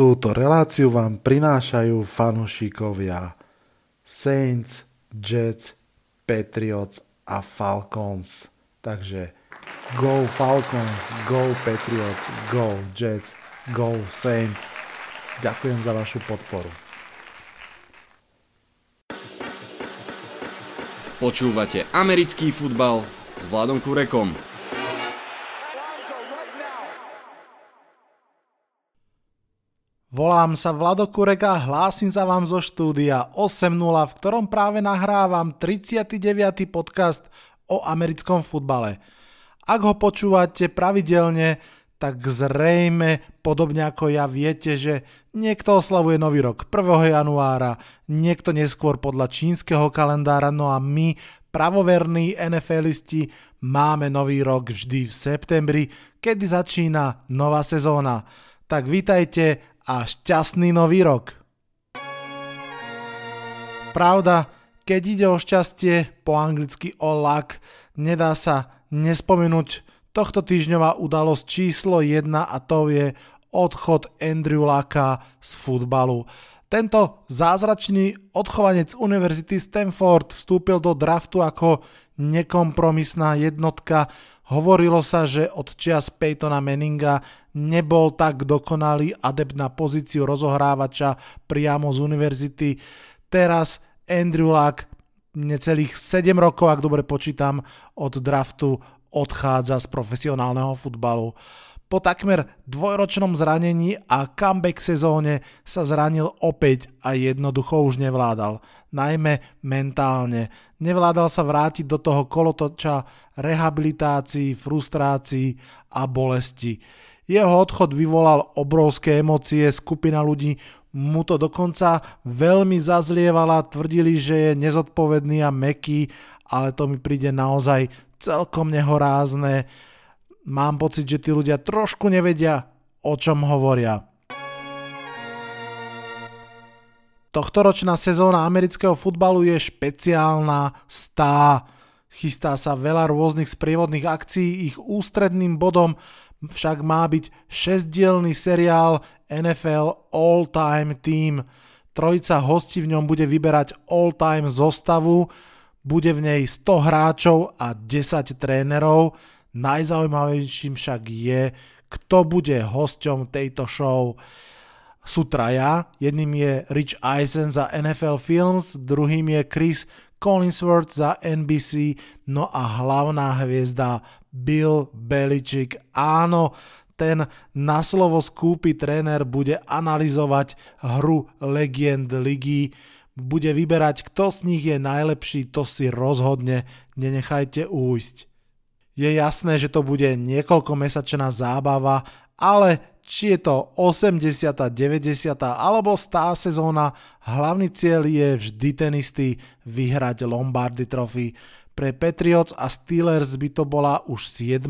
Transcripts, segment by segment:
Túto reláciu vám prinášajú fanúšikovia Saints, Jets, Patriots a Falcons. Takže go Falcons, go Patriots, go Jets, go Saints. Ďakujem za vašu podporu. Počúvate americký futbal s Vladom Kurekom. Volám sa Vlado Kurek a hlásim sa vám zo štúdia 8.0, v ktorom práve nahrávam 39. podcast o americkom futbale. Ak ho počúvate pravidelne, tak zrejme, podobne ako ja, viete, že niekto oslavuje nový rok 1. januára, niekto neskôr podľa čínskeho kalendára, no a my, pravoverní NFListi, máme nový rok vždy v septembri, kedy začína nová sezóna. Tak vítajte a šťastný nový rok. Pravda, keď ide o šťastie, po anglicky o luck, nedá sa nespomenúť tohto týždňová udalosť číslo 1 a to je odchod Andrew Laka z futbalu. Tento zázračný odchovanec Univerzity Stanford vstúpil do draftu ako nekompromisná jednotka. Hovorilo sa, že od čias Peytona Manninga nebol tak dokonalý adept na pozíciu rozohrávača priamo z univerzity. Teraz Andrew Luck necelých 7 rokov, ak dobre počítam, od draftu odchádza z profesionálneho futbalu. Po takmer dvojročnom zranení a comeback sezóne sa zranil opäť a jednoducho už nevládal. Najmä mentálne. Nevládal sa vrátiť do toho kolotoča rehabilitácií, frustrácií a bolesti. Jeho odchod vyvolal obrovské emócie, skupina ľudí mu to dokonca veľmi zazlievala, tvrdili, že je nezodpovedný a meký, ale to mi príde naozaj celkom nehorázne. Mám pocit, že tí ľudia trošku nevedia, o čom hovoria. Tohtoročná sezóna amerického futbalu je špeciálna, stá. Chystá sa veľa rôznych sprievodných akcií, ich ústredným bodom však má byť šesdielný seriál NFL All Time Team. Trojica hostí v ňom bude vyberať All Time zostavu, bude v nej 100 hráčov a 10 trénerov. Najzaujímavejším však je, kto bude hosťom tejto show. Sú traja, jedným je Rich Eisen za NFL Films, druhým je Chris Collinsworth za NBC, no a hlavná hviezda Bill Belichick. Áno, ten naslovo skúpy tréner bude analyzovať hru legend ligy, bude vyberať, kto z nich je najlepší, to si rozhodne nenechajte újsť. Je jasné, že to bude niekoľkomesačná zábava, ale či je to 80., 90. alebo 100 sezóna, hlavný cieľ je vždy ten istý, vyhrať Lombardy Trophy. Pre Patriots a Steelers by to bola už 7,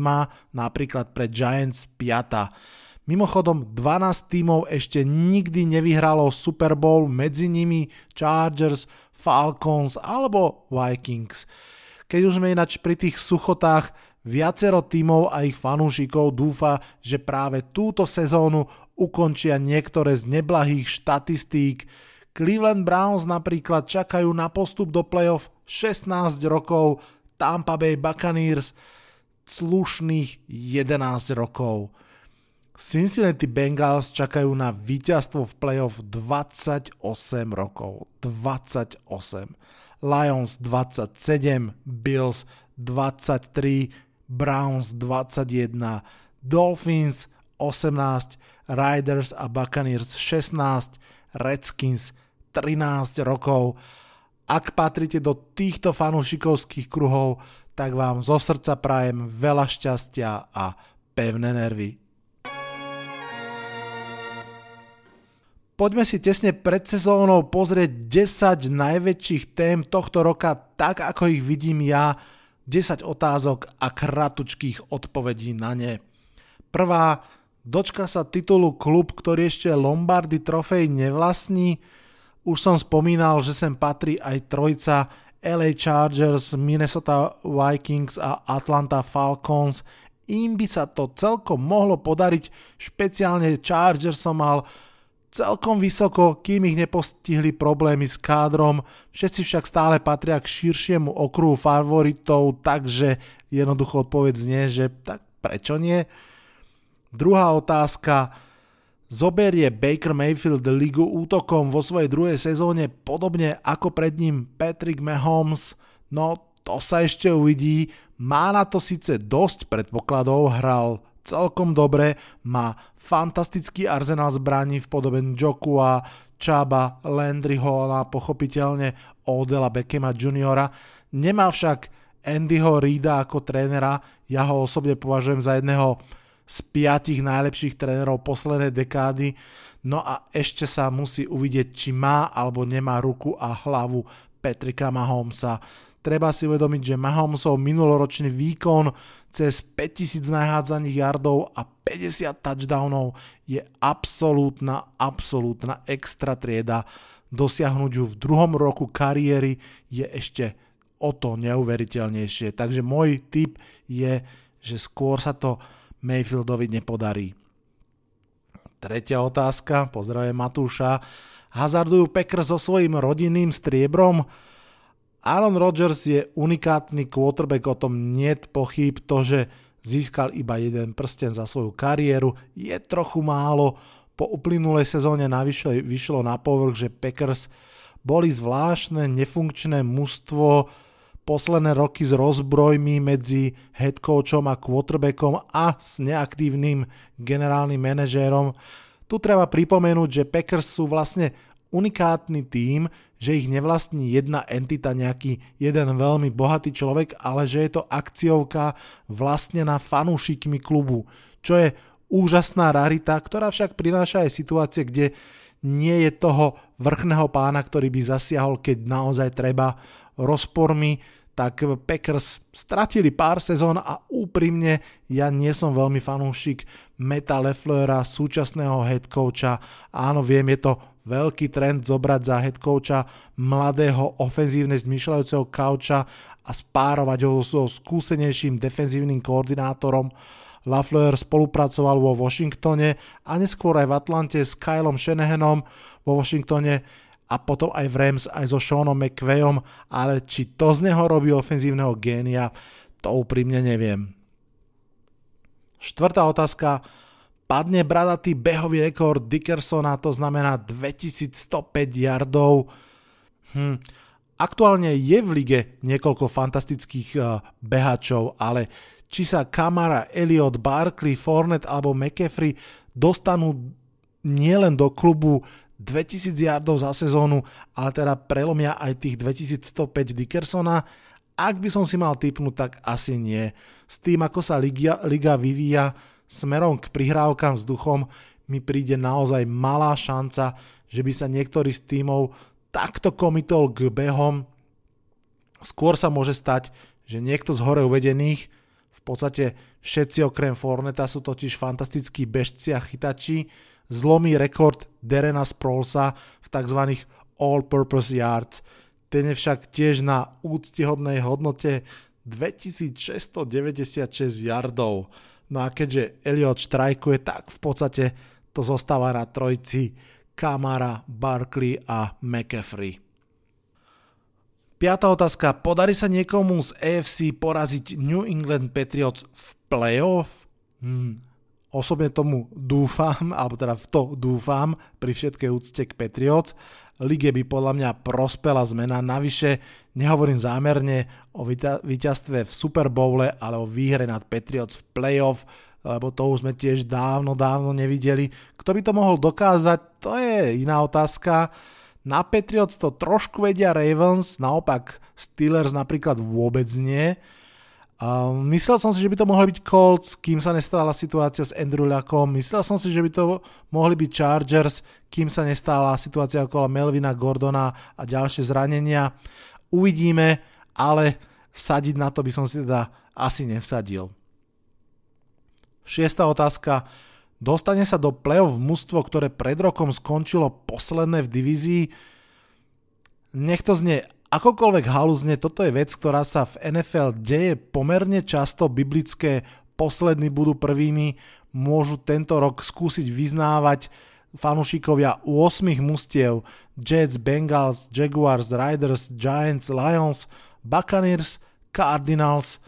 napríklad pre Giants 5. Mimochodom 12 tímov ešte nikdy nevyhralo Super Bowl, medzi nimi Chargers, Falcons alebo Vikings. Keď už sme ináč pri tých suchotách, viacero tímov a ich fanúšikov dúfa, že práve túto sezónu ukončia niektoré z neblahých štatistík, Cleveland Browns napríklad čakajú na postup do playoff 16 rokov, Tampa Bay Buccaneers slušných 11 rokov. Cincinnati Bengals čakajú na víťazstvo v playoff 28 rokov. 28. Lions 27, Bills 23, Browns 21, Dolphins 18, Riders a Buccaneers 16, Redskins 13 rokov. Ak patrite do týchto fanúšikovských kruhov, tak vám zo srdca prajem veľa šťastia a pevné nervy. Poďme si tesne pred sezónou pozrieť 10 najväčších tém tohto roka, tak ako ich vidím ja, 10 otázok a kratučkých odpovedí na ne. Prvá, dočka sa titulu klub, ktorý ešte Lombardy trofej nevlastní, už som spomínal, že sem patrí aj trojca LA Chargers, Minnesota Vikings a Atlanta Falcons. Im by sa to celkom mohlo podariť, špeciálne Chargers som mal celkom vysoko, kým ich nepostihli problémy s kádrom. Všetci však stále patria k širšiemu okruhu favoritov, takže jednoducho odpoveď znie, že tak prečo nie? Druhá otázka. Zoberie Baker Mayfield ligu útokom vo svojej druhej sezóne podobne ako pred ním Patrick Mahomes? No to sa ešte uvidí. Má na to síce dosť predpokladov, hral celkom dobre, má fantastický arzenál zbraní v podobe Jokua, Chaba, Landryho a pochopiteľne Odela Beckema Juniora. Nemá však Andyho Reida ako trénera, ja ho osobne považujem za jedného z piatich najlepších trénerov poslednej dekády, no a ešte sa musí uvidieť, či má alebo nemá ruku a hlavu Petrika Mahomesa. Treba si uvedomiť, že Mahomesov minuloročný výkon cez 5000 nahádzaných yardov a 50 touchdownov je absolútna, absolútna extra trieda. Dosiahnuť ju v druhom roku kariéry je ešte o to neuveriteľnejšie. Takže môj tip je, že skôr sa to Mayfieldovi nepodarí. Tretia otázka, pozdravujem Matúša. Hazardujú Packers so svojím rodinným striebrom? Aaron Rodgers je unikátny quarterback, o tom nie pochyb. To, že získal iba jeden prsten za svoju kariéru, je trochu málo. Po uplynulej sezóne navyše vyšlo na povrch, že Packers boli zvláštne, nefunkčné mužstvo, posledné roky s rozbrojmi medzi head coachom a quarterbackom a s neaktívnym generálnym manažérom. Tu treba pripomenúť, že Packers sú vlastne unikátny tým, že ich nevlastní jedna entita, nejaký jeden veľmi bohatý človek, ale že je to akciovka vlastnená fanúšikmi klubu, čo je úžasná rarita, ktorá však prináša aj situácie, kde nie je toho vrchného pána, ktorý by zasiahol, keď naozaj treba rozpormi, tak Packers stratili pár sezón a úprimne ja nie som veľmi fanúšik Meta Lefleura, súčasného head coacha. Áno, viem, je to veľký trend zobrať za head coacha mladého ofenzívne zmyšľajúceho kauča a spárovať ho so skúsenejším defenzívnym koordinátorom. Lafleur spolupracoval vo Washingtone a neskôr aj v Atlante s Kylom Shanahanom vo Washingtone a potom aj v Rams aj so Seanom McVayom, ale či to z neho robí ofenzívneho génia, to úprimne neviem. Štvrtá otázka padne bradatý behový rekord Dickersona, to znamená 2105 yardov. Hm. Aktuálne je v lige niekoľko fantastických uh, behačov, ale či sa Kamara, Elliot, Barkley, Fournette alebo McAfee dostanú nielen do klubu 2000 yardov za sezónu, ale teda prelomia aj tých 2105 Dickersona, ak by som si mal typnúť, tak asi nie. S tým, ako sa liga, liga vyvíja, smerom k prihrávkam vzduchom mi príde naozaj malá šanca, že by sa niektorý z tímov takto komitol k behom. Skôr sa môže stať, že niekto z hore uvedených, v podstate všetci okrem Forneta sú totiž fantastickí bežci a chytači, zlomí rekord Derena Sprolsa v tzv. all-purpose yards. Ten je však tiež na úctihodnej hodnote 2696 yardov. No a keďže Elliot štrajkuje, tak v podstate to zostáva na trojci Kamara, Barkley a McAfee. Piatá otázka. Podarí sa niekomu z AFC poraziť New England Patriots v playoff? Hmm. Osobne tomu dúfam, alebo teda v to dúfam pri všetkej úcte k Patriots. Lige by podľa mňa prospela zmena. Navyše nehovorím zámerne o víťazstve v Super Bowle, ale o výhre nad Patriots v playoff, lebo to už sme tiež dávno, dávno nevideli. Kto by to mohol dokázať, to je iná otázka. Na Patriots to trošku vedia Ravens, naopak Steelers napríklad vôbec nie. Uh, myslel som si, že by to mohli byť Colts, kým sa nestala situácia s Andrew Luckom. Myslel som si, že by to mohli byť Chargers, kým sa nestala situácia okolo Melvina Gordona a ďalšie zranenia. Uvidíme, ale vsadiť na to by som si teda asi nevsadil. Šiesta otázka. Dostane sa do play-off mužstvo, ktoré pred rokom skončilo posledné v divízii? Nech to znie Akokoľvek haluzne, toto je vec, ktorá sa v NFL deje pomerne často. Biblické poslední budú prvými, môžu tento rok skúsiť vyznávať fanúšikovia 8 mustiev Jets, Bengals, Jaguars, Riders, Giants, Lions, Buccaneers, Cardinals.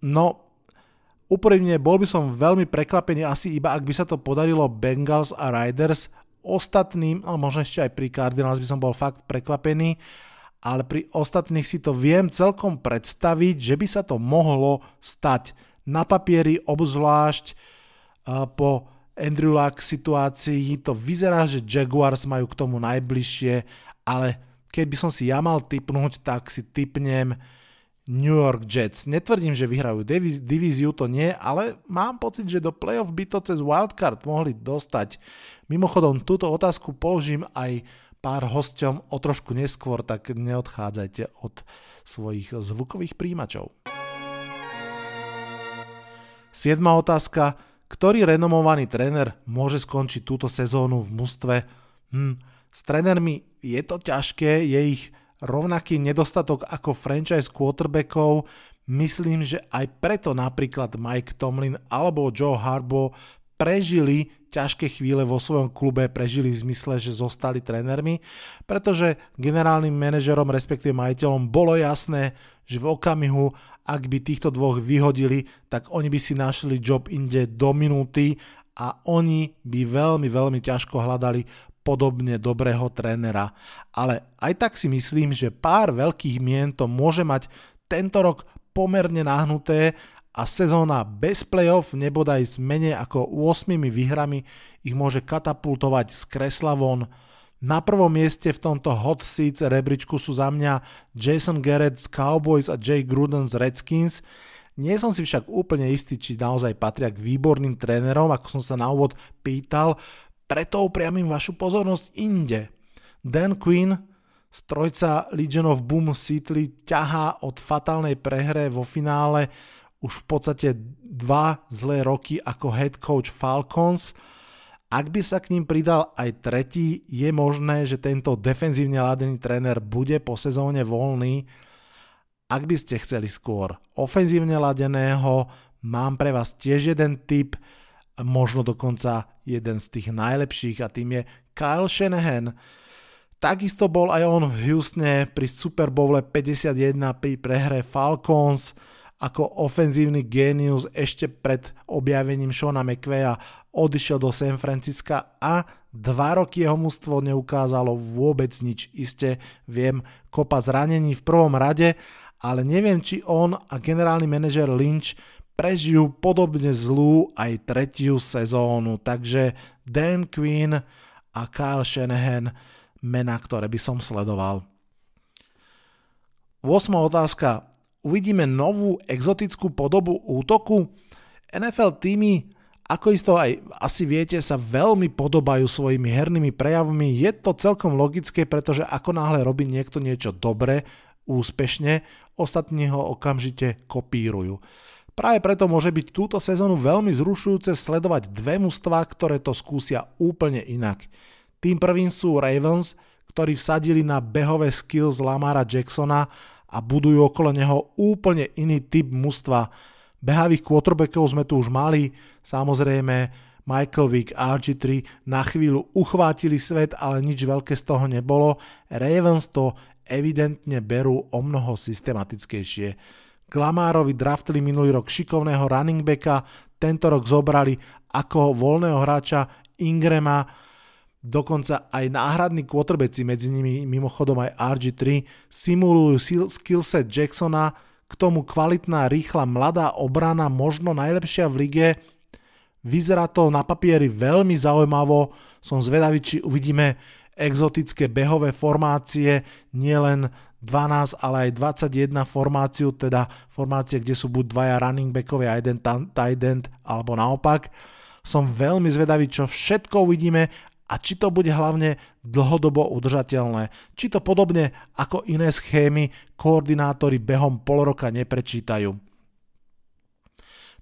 No, úprimne bol by som veľmi prekvapený asi iba ak by sa to podarilo Bengals a Riders. Ostatným, ale možno ešte aj pri Cardinals by som bol fakt prekvapený, ale pri ostatných si to viem celkom predstaviť, že by sa to mohlo stať. Na papieri obzvlášť uh, po Andrew Luck situácii to vyzerá, že Jaguars majú k tomu najbližšie, ale keď by som si ja mal typnúť, tak si typnem New York Jets. Netvrdím, že vyhrajú divíziu, to nie, ale mám pocit, že do playoff by to cez wildcard mohli dostať. Mimochodom, túto otázku položím aj pár hosťom o trošku neskôr, tak neodchádzajte od svojich zvukových príjimačov. Siedma otázka. Ktorý renomovaný tréner môže skončiť túto sezónu v mústve? Hm, s trénermi je to ťažké, je ich rovnaký nedostatok ako franchise quarterbackov. Myslím, že aj preto napríklad Mike Tomlin alebo Joe Harbaugh prežili ťažké chvíle vo svojom klube, prežili v zmysle, že zostali trénermi, pretože generálnym manažerom, respektíve majiteľom bolo jasné, že v okamihu, ak by týchto dvoch vyhodili, tak oni by si našli job inde do minúty a oni by veľmi, veľmi ťažko hľadali podobne dobrého trénera. Ale aj tak si myslím, že pár veľkých mien to môže mať tento rok pomerne nahnuté a sezóna bez playoff nebodaj s menej ako 8 výhrami ich môže katapultovať z kresla von. Na prvom mieste v tomto hot seats rebríčku sú za mňa Jason Garrett z Cowboys a Jay Gruden z Redskins. Nie som si však úplne istý, či naozaj patria k výborným trénerom, ako som sa na úvod pýtal, preto upriamím vašu pozornosť inde. Dan Quinn, strojca Legion of Boom Seattle, ťahá od fatálnej prehre vo finále už v podstate dva zlé roky ako head coach Falcons. Ak by sa k ním pridal aj tretí, je možné, že tento defenzívne ladený tréner bude po sezóne voľný. Ak by ste chceli skôr ofenzívne ladeného, mám pre vás tiež jeden tip – možno dokonca jeden z tých najlepších a tým je Kyle Shanahan. Takisto bol aj on v Houstone pri Super Bowle 51 pri prehre Falcons ako ofenzívny genius ešte pred objavením Shona McVeya odišiel do San Francisca a dva roky jeho mústvo neukázalo vôbec nič. Iste viem, kopa zranení v prvom rade, ale neviem, či on a generálny manažer Lynch prežijú podobne zlú aj tretiu sezónu, takže Dan Quinn a Kyle Shanahan mena, ktoré by som sledoval. 8. otázka. Uvidíme novú exotickú podobu útoku? NFL týmy, ako isto aj asi viete, sa veľmi podobajú svojimi hernými prejavmi. Je to celkom logické, pretože ako náhle robí niekto niečo dobre, úspešne, ostatní ho okamžite kopírujú. Práve preto môže byť túto sezónu veľmi zrušujúce sledovať dve mužstva, ktoré to skúsia úplne inak. Tým prvým sú Ravens, ktorí vsadili na behové skills Lamara Jacksona a budujú okolo neho úplne iný typ mužstva. Behavých quarterbackov sme tu už mali, samozrejme Michael Vick, RG3 na chvíľu uchvátili svet, ale nič veľké z toho nebolo. Ravens to evidentne berú o mnoho systematickejšie. Klamárovi draftili minulý rok šikovného running backa, tento rok zobrali ako voľného hráča Ingrama, dokonca aj náhradní quarterbacki, medzi nimi mimochodom aj RG3, simulujú skillset Jacksona, k tomu kvalitná, rýchla, mladá obrana, možno najlepšia v lige. Vyzerá to na papieri veľmi zaujímavo, som zvedavý, či uvidíme exotické behové formácie, nielen 12, ale aj 21 formáciu, teda formácie, kde sú buď dvaja running backovia a jeden tight end, alebo naopak. Som veľmi zvedavý, čo všetko uvidíme a či to bude hlavne dlhodobo udržateľné. Či to podobne ako iné schémy koordinátori behom pol roka neprečítajú.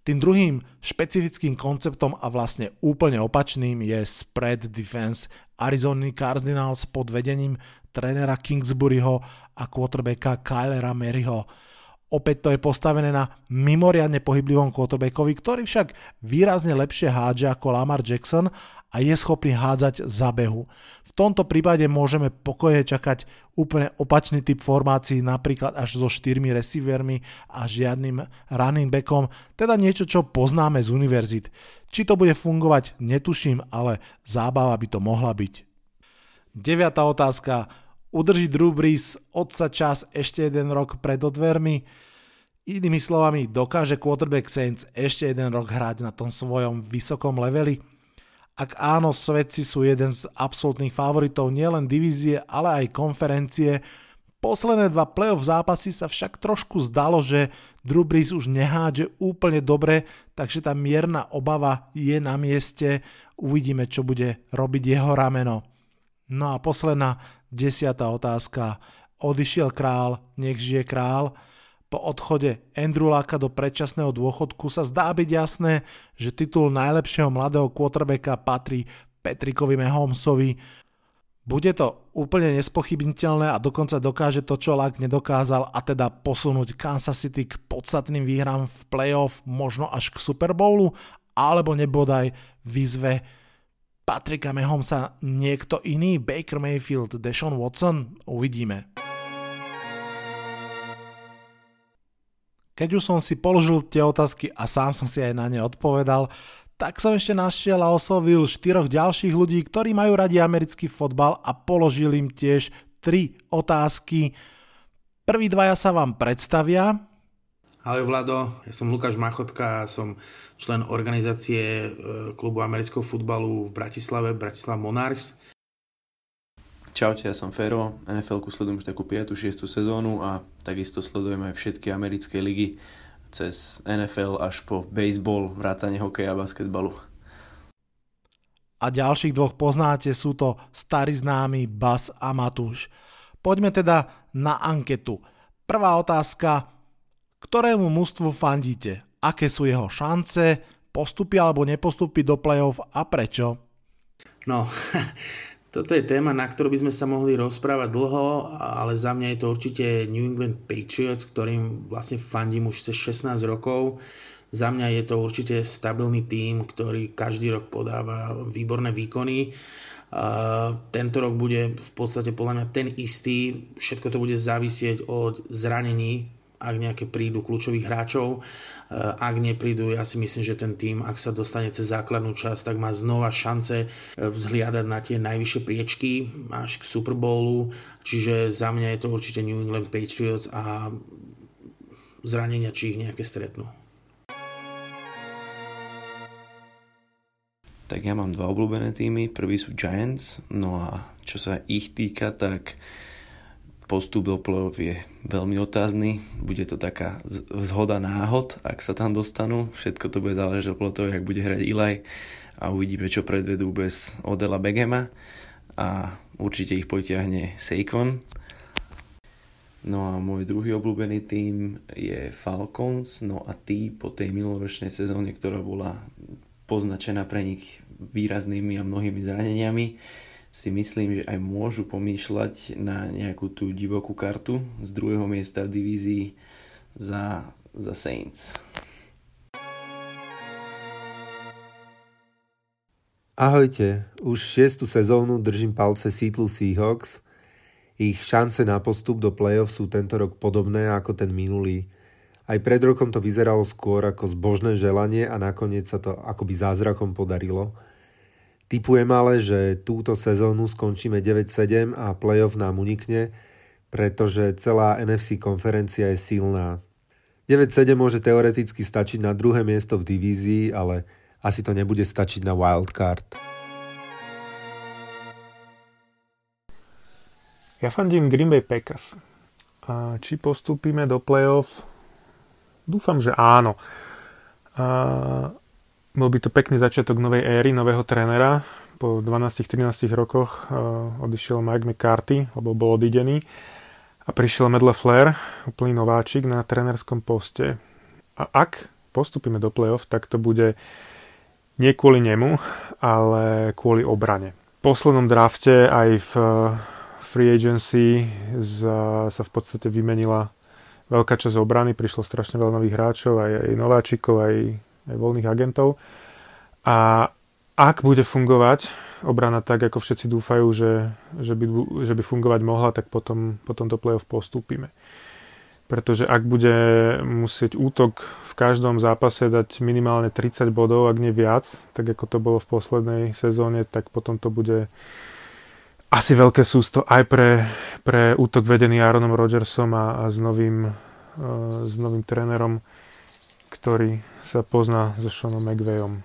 Tým druhým špecifickým konceptom a vlastne úplne opačným je spread defense Arizona Cardinals pod vedením trénera Kingsburyho a quarterbacka Kylera Maryho. Opäť to je postavené na mimoriadne pohyblivom quarterbackovi, ktorý však výrazne lepšie hádže ako Lamar Jackson a je schopný hádzať za behu. V tomto prípade môžeme pokojne čakať úplne opačný typ formácií, napríklad až so štyrmi receivermi a žiadnym running backom, teda niečo, čo poznáme z univerzit. Či to bude fungovať, netuším, ale zábava by to mohla byť. Deviatá otázka. Udrží Drew Brees odsa čas ešte jeden rok pred odvermi? Inými slovami, dokáže quarterback Saints ešte jeden rok hrať na tom svojom vysokom leveli? Ak áno, svedci sú jeden z absolútnych favoritov nielen divízie, ale aj konferencie. Posledné dva playoff zápasy sa však trošku zdalo, že Drew Brees už nehádže úplne dobre, takže tá mierna obava je na mieste. Uvidíme, čo bude robiť jeho rameno. No a posledná, desiatá otázka. Odišiel král, nech žije král. Po odchode Andrew Laka do predčasného dôchodku sa zdá byť jasné, že titul najlepšieho mladého quarterbacka patrí Petrikovi Mahomsovi. Bude to úplne nespochybniteľné a dokonca dokáže to, čo Lak nedokázal a teda posunúť Kansas City k podstatným výhram v playoff, možno až k Super Bowlu, alebo nebodaj výzve Patrika Mahomsa niekto iný, Baker Mayfield, Deshaun Watson, uvidíme. Keď už som si položil tie otázky a sám som si aj na ne odpovedal, tak som ešte našiel a oslovil štyroch ďalších ľudí, ktorí majú radi americký fotbal a položil im tiež tri otázky. Prví dvaja sa vám predstavia. Ahoj Vlado, ja som Lukáš Machotka a som člen organizácie e, klubu amerického futbalu v Bratislave, Bratislav Monarchs. Čaute, ja som Fero, NFL-ku sledujem už takú 5. 6. sezónu a takisto sledujem aj všetky americké ligy cez NFL až po baseball, vrátanie hokeja a basketbalu. A ďalších dvoch poznáte, sú to starí známi Bas a Matúš. Poďme teda na anketu. Prvá otázka, ktorému mužstvu fandíte? Aké sú jeho šance? Postupy alebo nepostupy do play-off a prečo? No, Toto je téma, na ktorú by sme sa mohli rozprávať dlho, ale za mňa je to určite New England Patriots, ktorým vlastne fandím už cez 16 rokov. Za mňa je to určite stabilný tím, ktorý každý rok podáva výborné výkony. Tento rok bude v podstate podľa mňa ten istý, všetko to bude závisieť od zranení ak nejaké prídu kľúčových hráčov. Eh, ak neprídu, ja si myslím, že ten tým, ak sa dostane cez základnú časť, tak má znova šance eh, vzhliadať na tie najvyššie priečky až k Super Bowlu. Čiže za mňa je to určite New England Patriots a zranenia, či ich nejaké stretnú. Tak ja mám dva obľúbené týmy. Prvý sú Giants, no a čo sa ich týka, tak postup do play je veľmi otázny. Bude to taká zhoda náhod, ak sa tam dostanú. Všetko to bude záležať od toho, jak bude hrať Ilaj a uvidíme, čo predvedú bez Odela Begema a určite ich potiahne Saquon. No a môj druhý obľúbený tým je Falcons, no a tí po tej minuloročnej sezóne, ktorá bola poznačená pre nich výraznými a mnohými zraneniami, si myslím, že aj môžu pomýšľať na nejakú tú divokú kartu z druhého miesta v divízii za, za Saints. Ahojte, už šiestu sezónu držím palce Seattle Seahawks. Ich šance na postup do playoff sú tento rok podobné ako ten minulý. Aj pred rokom to vyzeralo skôr ako zbožné želanie a nakoniec sa to akoby zázrakom podarilo – Typujem ale, že túto sezónu skončíme 9-7 a playoff nám unikne, pretože celá NFC konferencia je silná. 9-7 môže teoreticky stačiť na druhé miesto v divízii, ale asi to nebude stačiť na wildcard. Ja fandím Green Bay Packers. A či postúpime do playoff? Dúfam, že áno. A bol by to pekný začiatok novej éry, nového trénera. Po 12-13 rokoch uh, odišiel Mike McCarthy, lebo bol odidený. A prišiel Medle Flair, úplný nováčik na trénerskom poste. A ak postupíme do play-off, tak to bude nie kvôli nemu, ale kvôli obrane. V poslednom drafte aj v free agency sa v podstate vymenila veľká časť obrany, prišlo strašne veľa nových hráčov, aj, aj nováčikov, aj, aj voľných agentov. A ak bude fungovať obrana tak, ako všetci dúfajú, že, že, by, že by fungovať mohla, tak potom, potom do play-off postúpime. Pretože ak bude musieť útok v každom zápase dať minimálne 30 bodov, ak nie viac, tak ako to bolo v poslednej sezóne, tak potom to bude asi veľké sústo aj pre, pre útok vedený Aaronom Rodgersom a, a s, novým, uh, s novým trénerom, ktorý sa pozná so Seanom McVayom.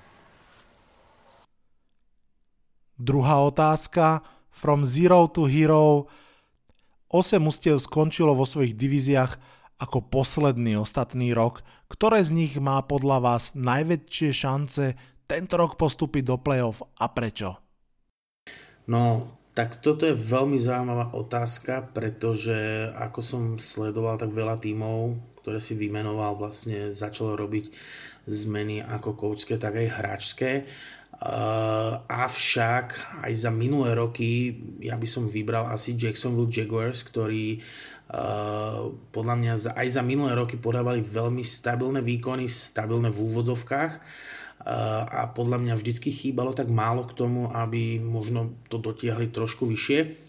Druhá otázka. From zero to hero. 8 mustiev skončilo vo svojich divíziách ako posledný ostatný rok. Ktoré z nich má podľa vás najväčšie šance tento rok postúpiť do play-off a prečo? No, tak toto je veľmi zaujímavá otázka, pretože ako som sledoval, tak veľa tímov, ktoré si vymenoval, vlastne začalo robiť zmeny ako koučské, tak aj hráčské. Uh, avšak aj za minulé roky ja by som vybral asi Jacksonville Jaguars, ktorí uh, podľa mňa za, aj za minulé roky podávali veľmi stabilné výkony, stabilné v úvodzovkách uh, a podľa mňa vždycky chýbalo tak málo k tomu, aby možno to dotiahli trošku vyššie.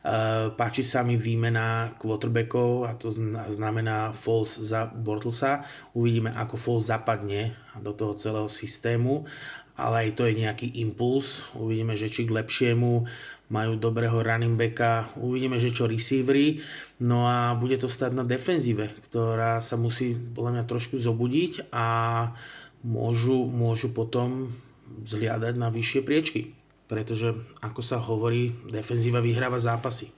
Eh, páči sa mi výmena quarterbackov a to znamená Falls za Bortlesa. Uvidíme, ako Falls zapadne do toho celého systému, ale aj to je nejaký impuls. Uvidíme, že či k lepšiemu majú dobrého running backa, uvidíme, že čo receivery, no a bude to stať na defenzíve, ktorá sa musí podľa mňa trošku zobudiť a môžu, môžu potom zhliadať na vyššie priečky pretože ako sa hovorí, defenzíva vyhráva zápasy.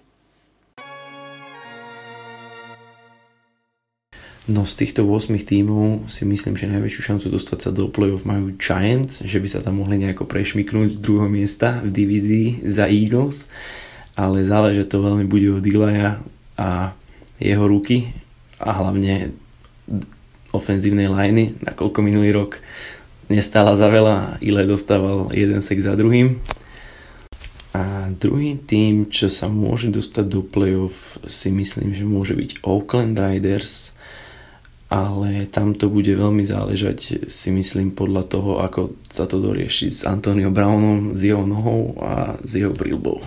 No z týchto 8 tímov si myslím, že najväčšiu šancu dostať sa do play-off majú Giants, že by sa tam mohli nejako prešmiknúť z druhého miesta v divízii za Eagles, ale záleží to veľmi bude od Ilaya a jeho ruky a hlavne ofenzívnej liney, nakoľko minulý rok nestála za veľa, Ile dostával jeden sek za druhým a druhý tým, čo sa môže dostať do playoff, si myslím, že môže byť Oakland Riders, ale tam to bude veľmi záležať, si myslím, podľa toho, ako sa to dorieši s Antonio Brownom, s jeho nohou a s jeho prílbou.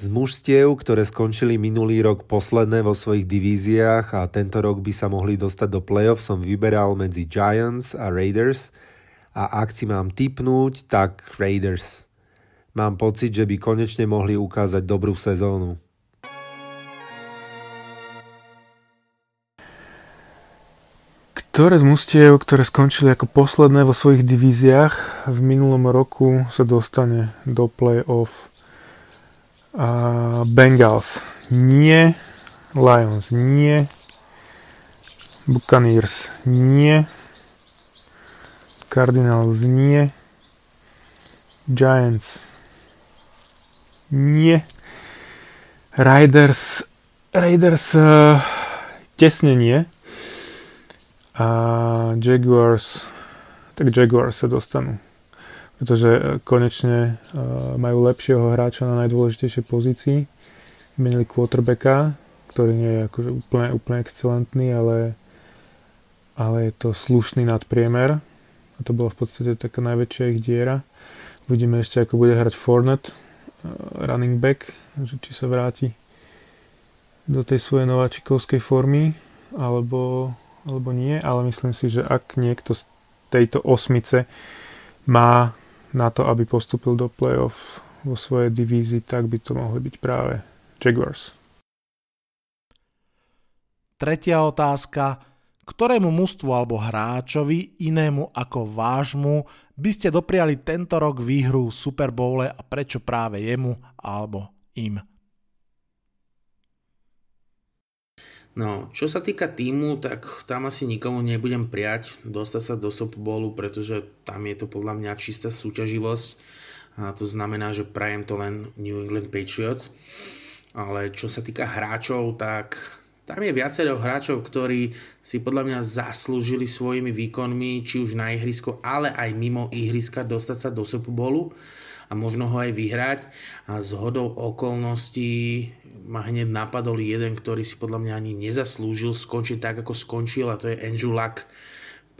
Z mužstiev, ktoré skončili minulý rok posledné vo svojich divíziách a tento rok by sa mohli dostať do playoff, som vyberal medzi Giants a Raiders a ak si mám typnúť, tak Raiders. Mám pocit, že by konečne mohli ukázať dobrú sezónu. Ktoré z mustiev, ktoré skončili ako posledné vo svojich divíziách v minulom roku sa dostane do play-off? Uh, Bengals. Nie, Lions. Nie, Buccaneers. Nie, Cardinals. Nie, Giants. Nie, Raiders, Raiders uh, tesne nie. A Jaguars, tak Jaguars sa dostanú pretože e, konečne e, majú lepšieho hráča na najdôležitejšej pozícii. Menili quarterbacka, ktorý nie je akože úplne, úplne excelentný, ale, ale je to slušný nadpriemer. A to bola v podstate taká najväčšia ich diera. Uvidíme ešte, ako bude hrať Fournette, e, running back, že či sa vráti do tej svojej nováčikovskej formy, alebo, alebo nie, ale myslím si, že ak niekto z tejto osmice má na to, aby postupil do playoff vo svojej divízii, tak by to mohli byť práve Jaguars. Tretia otázka. Ktorému mužstvu alebo hráčovi inému ako vášmu by ste dopriali tento rok výhru v Super Bowle a prečo práve jemu alebo im? No, čo sa týka týmu, tak tam asi nikomu nebudem prijať dostať sa do Bowlu, pretože tam je to podľa mňa čistá súťaživosť. A to znamená, že prajem to len New England Patriots. Ale čo sa týka hráčov, tak tam je viacero hráčov, ktorí si podľa mňa zaslúžili svojimi výkonmi, či už na ihrisko, ale aj mimo ihriska dostať sa do Bowlu. A možno ho aj vyhrať. A z hodou okolností ma hneď napadol jeden, ktorý si podľa mňa ani nezaslúžil skončiť tak, ako skončil a to je Andrew Luck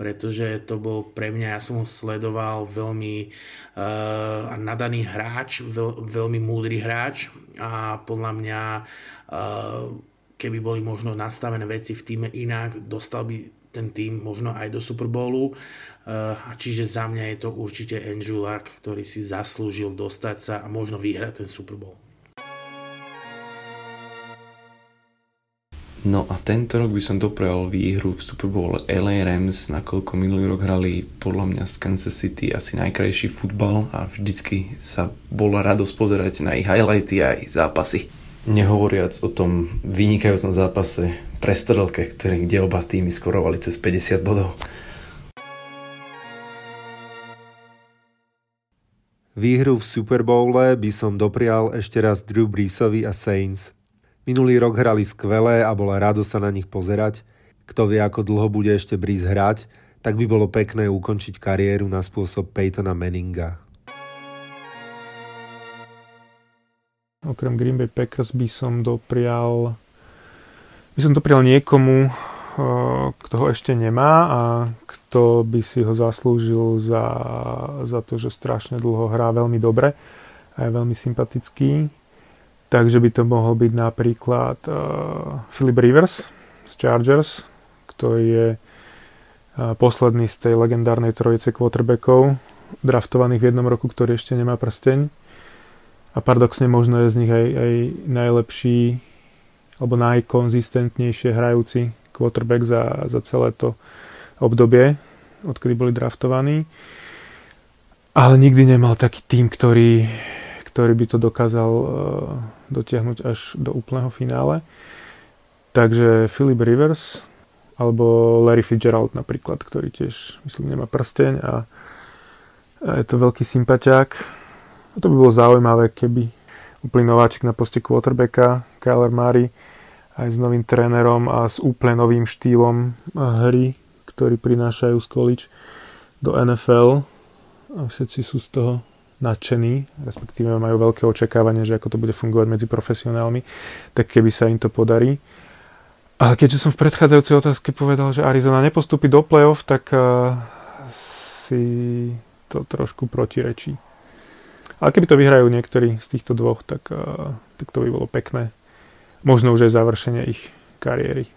pretože to bol pre mňa, ja som ho sledoval veľmi uh, nadaný hráč, veľ, veľmi múdry hráč a podľa mňa uh, keby boli možno nastavené veci v týme inak, dostal by ten tým možno aj do Super Bowlu. Uh, čiže za mňa je to určite Andrew Luck, ktorý si zaslúžil dostať sa a možno vyhrať ten Super Bowl. No a tento rok by som doprel výhru v Super Bowl LA Rams, nakoľko minulý rok hrali podľa mňa z Kansas City asi najkrajší futbal a vždycky sa bola radosť pozerať na ich highlighty a aj zápasy. Nehovoriac o tom vynikajúcom zápase prestrelke, ktorý, kde oba týmy skorovali cez 50 bodov. Výhru v Super Bowle by som doprial ešte raz Drew Breesovi a Saints – Minulý rok hrali skvelé a bola rado sa na nich pozerať. Kto vie, ako dlho bude ešte Breeze hrať, tak by bolo pekné ukončiť kariéru na spôsob Peytona Manninga. Okrem Green Bay Packers by som doprial by som doprial niekomu, kto ho ešte nemá a kto by si ho zaslúžil za, za to, že strašne dlho hrá veľmi dobre a je veľmi sympatický Takže by to mohol byť napríklad uh, Philip Rivers z Chargers, ktorý je uh, posledný z tej legendárnej trojice quarterbackov, draftovaných v jednom roku, ktorý ešte nemá prsteň. A paradoxne možno je z nich aj, aj najlepší alebo najkonzistentnejšie hrajúci quarterback za, za celé to obdobie, odkedy boli draftovaní. Ale nikdy nemal taký tým, ktorý, ktorý by to dokázal uh, dotiahnuť až do úplného finále. Takže Philip Rivers alebo Larry Fitzgerald napríklad, ktorý tiež myslím nemá prsteň a, a je to veľký sympatiák. A to by bolo zaujímavé, keby úplný nováčik na poste quarterbacka, Kyler Murray, aj s novým trénerom a s úplne novým štýlom hry, ktorý prinášajú z college do NFL a všetci sú z toho nadšení, respektíve majú veľké očakávanie, že ako to bude fungovať medzi profesionálmi, tak keby sa im to podarí. Ale keďže som v predchádzajúcej otázke povedal, že Arizona nepostupí do play-off, tak uh, si to trošku protirečí. Ale keby to vyhrajú niektorí z týchto dvoch, tak, uh, tak to by bolo pekné. Možno už aj završenie ich kariéry.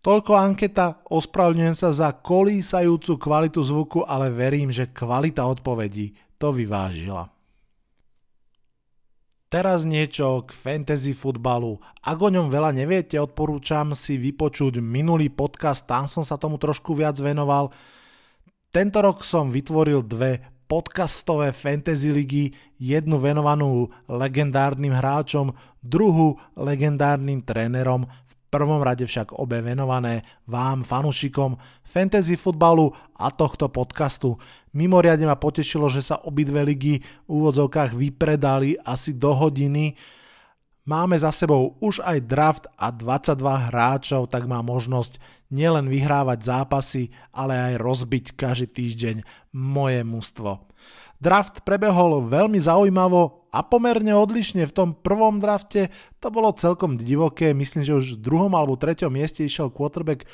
Toľko anketa, ospravedlňujem sa za kolísajúcu kvalitu zvuku, ale verím, že kvalita odpovedí to vyvážila. Teraz niečo k fantasy futbalu. Ak o ňom veľa neviete, odporúčam si vypočuť minulý podcast, tam som sa tomu trošku viac venoval. Tento rok som vytvoril dve podcastové fantasy ligy, jednu venovanú legendárnym hráčom, druhú legendárnym trénerom. V prvom rade však obe venované vám, fanúšikom fantasy futbalu a tohto podcastu. Mimoriadne ma potešilo, že sa obidve ligy v úvodzovkách vypredali asi do hodiny. Máme za sebou už aj draft a 22 hráčov, tak má možnosť nielen vyhrávať zápasy, ale aj rozbiť každý týždeň moje mužstvo. Draft prebehol veľmi zaujímavo a pomerne odlišne. V tom prvom drafte to bolo celkom divoké. Myslím, že už v druhom alebo treťom mieste išiel quarterback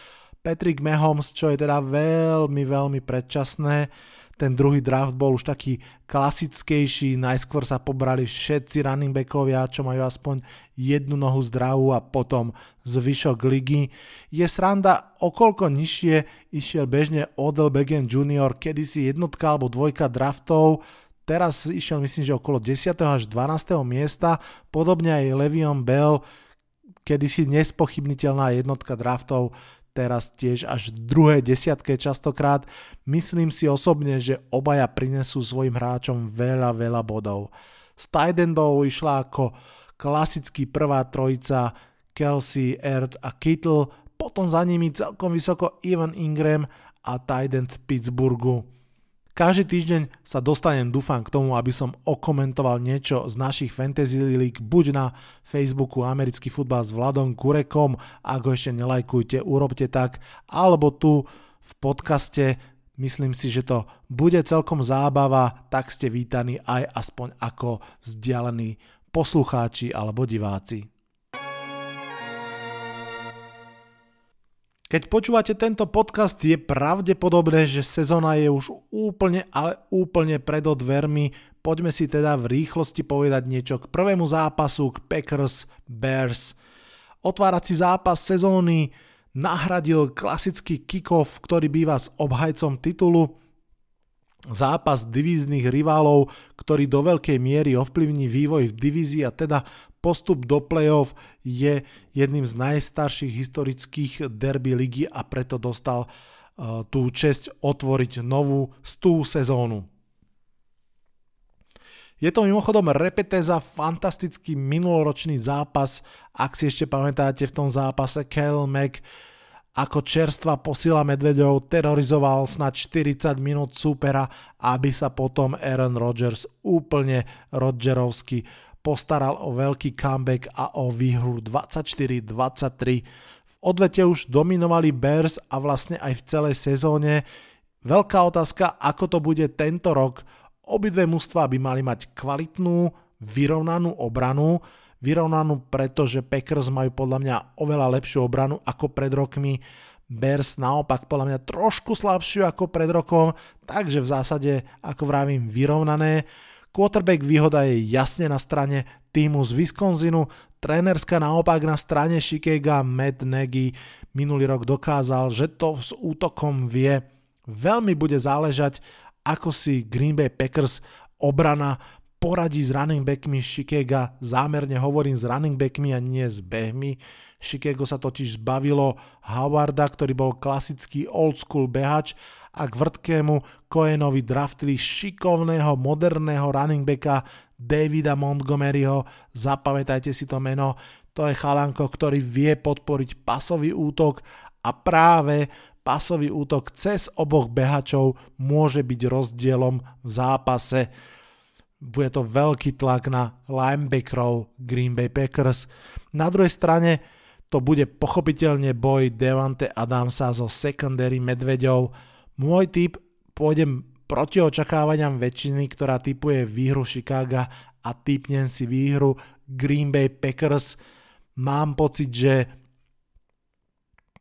Patrick Mahomes, čo je teda veľmi, veľmi predčasné ten druhý draft bol už taký klasickejší, najskôr sa pobrali všetci running backovia, čo majú aspoň jednu nohu zdravú a potom zvyšok ligy. Je sranda, okolko nižšie išiel bežne Odell Beckham Jr., kedysi jednotka alebo dvojka draftov, teraz išiel myslím, že okolo 10. až 12. miesta, podobne aj Levion Bell, kedysi nespochybniteľná jednotka draftov, teraz tiež až druhé desiatke častokrát. Myslím si osobne, že obaja prinesú svojim hráčom veľa, veľa bodov. Z Tidendov išla ako klasický prvá trojica Kelsey, Ertz a Kittle, potom za nimi celkom vysoko Ivan Ingram a Tident Pittsburghu. Každý týždeň sa dostanem, dúfam, k tomu, aby som okomentoval niečo z našich Fantasy League, buď na Facebooku Americký futbal s Vladom Kurekom, ak ho ešte nelajkujte, urobte tak, alebo tu v podcaste Myslím si, že to bude celkom zábava, tak ste vítaní aj aspoň ako vzdialení poslucháči alebo diváci. Keď počúvate tento podcast, je pravdepodobné, že sezóna je už úplne, ale úplne pred dvermi. Poďme si teda v rýchlosti povedať niečo k prvému zápasu, k Packers Bears. Otvárací zápas sezóny nahradil klasický kickoff, ktorý býva s obhajcom titulu. Zápas divíznych rivalov, ktorý do veľkej miery ovplyvní vývoj v divízii a teda postup do play-off je jedným z najstarších historických derby ligy a preto dostal uh, tú čest otvoriť novú stú sezónu. Je to mimochodom repeteza fantastický minuloročný zápas, ak si ešte pamätáte v tom zápase Kyle Mack ako čerstva posila medvedov terorizoval snad 40 minút supera, aby sa potom Aaron Rodgers úplne Rodgerovsky postaral o veľký comeback a o výhru 24-23. V odvete už dominovali Bears a vlastne aj v celej sezóne. Veľká otázka, ako to bude tento rok. Obidve mužstva by mali mať kvalitnú, vyrovnanú obranu, vyrovnanú, pretože Packers majú podľa mňa oveľa lepšiu obranu ako pred rokmi. Bears naopak podľa mňa trošku slabšiu ako pred rokom, takže v zásade, ako vravím, vyrovnané. Quarterback výhoda je jasne na strane týmu z Wisconsinu, trénerska naopak na strane Chicago Matt Nagy minulý rok dokázal, že to s útokom vie. Veľmi bude záležať, ako si Green Bay Packers obrana poradí s running backmi Chicago. Zámerne hovorím s running backmi a nie s behmi. Chicago sa totiž zbavilo Howarda, ktorý bol klasický old school behač a k vrtkému Cohenovi draftili šikovného moderného running backa Davida Montgomeryho. Zapamätajte si to meno. To je chalanko, ktorý vie podporiť pasový útok a práve pasový útok cez oboch behačov môže byť rozdielom v zápase. Bude to veľký tlak na linebackerov Green Bay Packers. Na druhej strane to bude pochopiteľne boj Devante Adamsa zo secondary Medveďov. Môj tip pôjdem proti očakávaniam väčšiny, ktorá typuje výhru Chicago a typnem si výhru Green Bay Packers. Mám pocit, že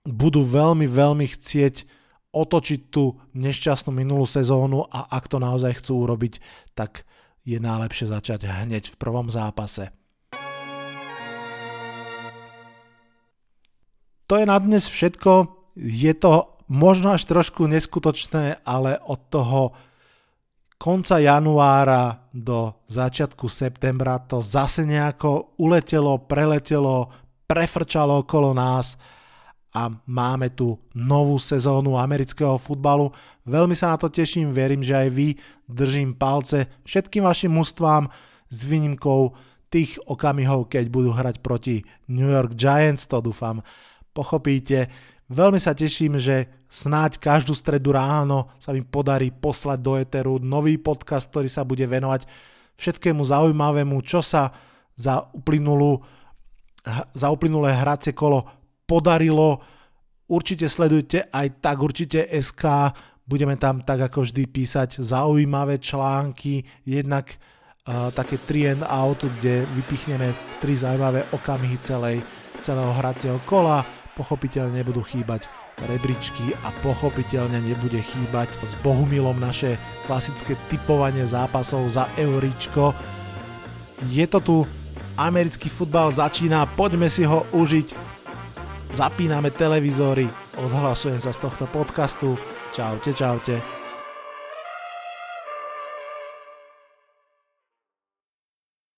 budú veľmi, veľmi chcieť otočiť tú nešťastnú minulú sezónu a ak to naozaj chcú urobiť, tak je najlepšie začať hneď v prvom zápase. To je na dnes všetko. Je to možno až trošku neskutočné, ale od toho konca januára do začiatku septembra to zase nejako uletelo, preletelo, prefrčalo okolo nás a máme tu novú sezónu amerického futbalu. Veľmi sa na to teším, verím, že aj vy držím palce všetkým vašim mústvám s výnimkou tých okamihov, keď budú hrať proti New York Giants, to dúfam pochopíte. Veľmi sa teším, že snáď každú stredu ráno sa mi podarí poslať do Eteru nový podcast, ktorý sa bude venovať všetkému zaujímavému, čo sa za, uplynulú, za uplynulé hracie kolo podarilo. Určite sledujte aj tak určite SK, budeme tam tak ako vždy písať zaujímavé články, jednak uh, také 3 and out, kde vypichneme tri zaujímavé okamihy celej, celého hracieho kola, pochopiteľne nebudú chýbať rebríčky a pochopiteľne nebude chýbať s Bohumilom naše klasické typovanie zápasov za Euričko. Je to tu, americký futbal začína, poďme si ho užiť zapíname televízory, odhlasujem sa z tohto podcastu. Čaute, čaute.